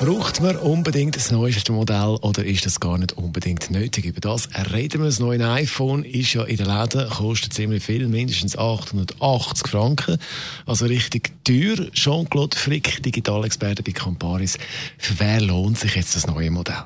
Braucht man unbedingt das neueste Modell oder ist das gar nicht unbedingt nötig? Über das reden wir. Das neue iPhone ist ja in den Läden, kostet ziemlich viel, mindestens 880 Franken. Also richtig teuer. Jean-Claude Frick, Digitalexperte bei Comparis. Für wer lohnt sich jetzt das neue Modell?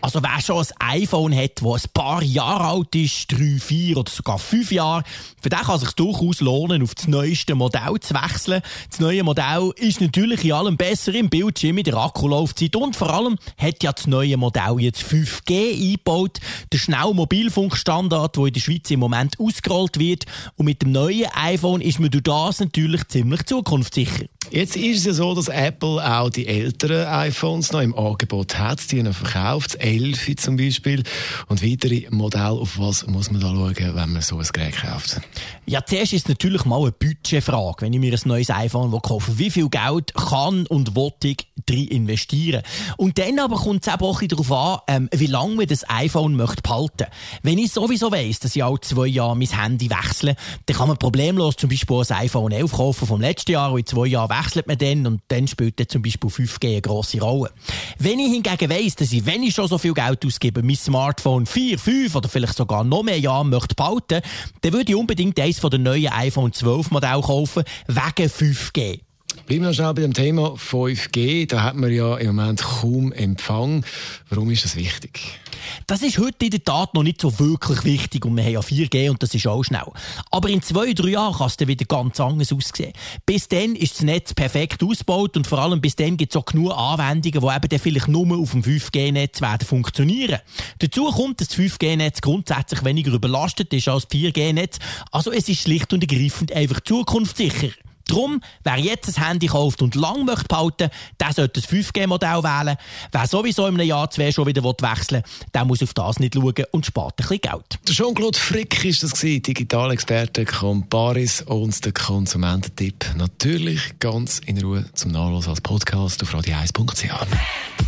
Also wer schon ein iPhone hat, das ein paar Jahre alt ist, drei, vier oder sogar fünf Jahre, für den kann es sich durchaus lohnen, auf das neueste Modell zu wechseln. Das neue Modell ist natürlich in allem besser im Bildschirm, in der Akkulaufzeit und vor allem hat ja das neue Modell jetzt 5G eingebaut, der schnelle Mobilfunkstandard, der in der Schweiz im Moment ausgerollt wird. Und mit dem neuen iPhone ist man durch das natürlich ziemlich zukunftssicher. Jetzt ist es ja so, dass Apple auch die älteren iPhones noch im Angebot hat, die noch verkauft, 11 zum Beispiel und weitere Modelle. Auf was muss man da schauen, wenn man so ein Gerät kauft? Ja, zuerst ist es natürlich mal eine Budgetfrage, wenn ich mir ein neues iPhone kaufe. Wie viel Geld kann und will ich drin investieren? Und dann aber kommt es auch ein darauf an, ähm, wie lange man das iPhone möchte behalten. Wenn ich sowieso weiss, dass ich alle zwei Jahre mein Handy wechsle, dann kann man problemlos zum Beispiel ein iPhone 11 kaufen vom letzten Jahr und in zwei Jahren wechselt man dann und dann spielt dann zum Beispiel 5G eine grosse Rolle. Wenn ich hingegen weiss, dass ich, wenn ich schon so viel Geld ausgebe, mein Smartphone 4, 5 oder vielleicht sogar noch mehr Jahre möchte behalten, dann würde ich unbedingt eins von den neuen iPhone 12 Modell kaufen, wegen 5G. Bleiben wir schnell bei dem Thema 5G. Da hat man ja im Moment kaum Empfang. Warum ist das wichtig? Das ist heute in der Tat noch nicht so wirklich wichtig und wir haben ja 4G und das ist auch schnell. Aber in zwei, drei Jahren kann es dann wieder ganz anders aussehen. Bis dann ist das Netz perfekt ausgebaut und vor allem bis dann gibt es auch genug Anwendungen, die eben dann vielleicht nur auf dem 5G-Netz werden funktionieren. Dazu kommt, dass das 5G-Netz grundsätzlich weniger überlastet ist als das 4G-Netz. Also es ist schlicht und ergreifend einfach zukunftssicher. Darum, wer jetzt ein Handy kauft und lang möchte behalten, der sollte das 5G-Modell wählen. Wer sowieso in einem Jahr, zwei schon wieder wechseln will, der muss auf das nicht schauen und spart ein bisschen Geld. Jean-Claude Frick ist das gewesen, Digitalexperte Comparis und der Konsumententipp. Natürlich ganz in Ruhe zum Nachlesen als Podcast auf radio1.ch.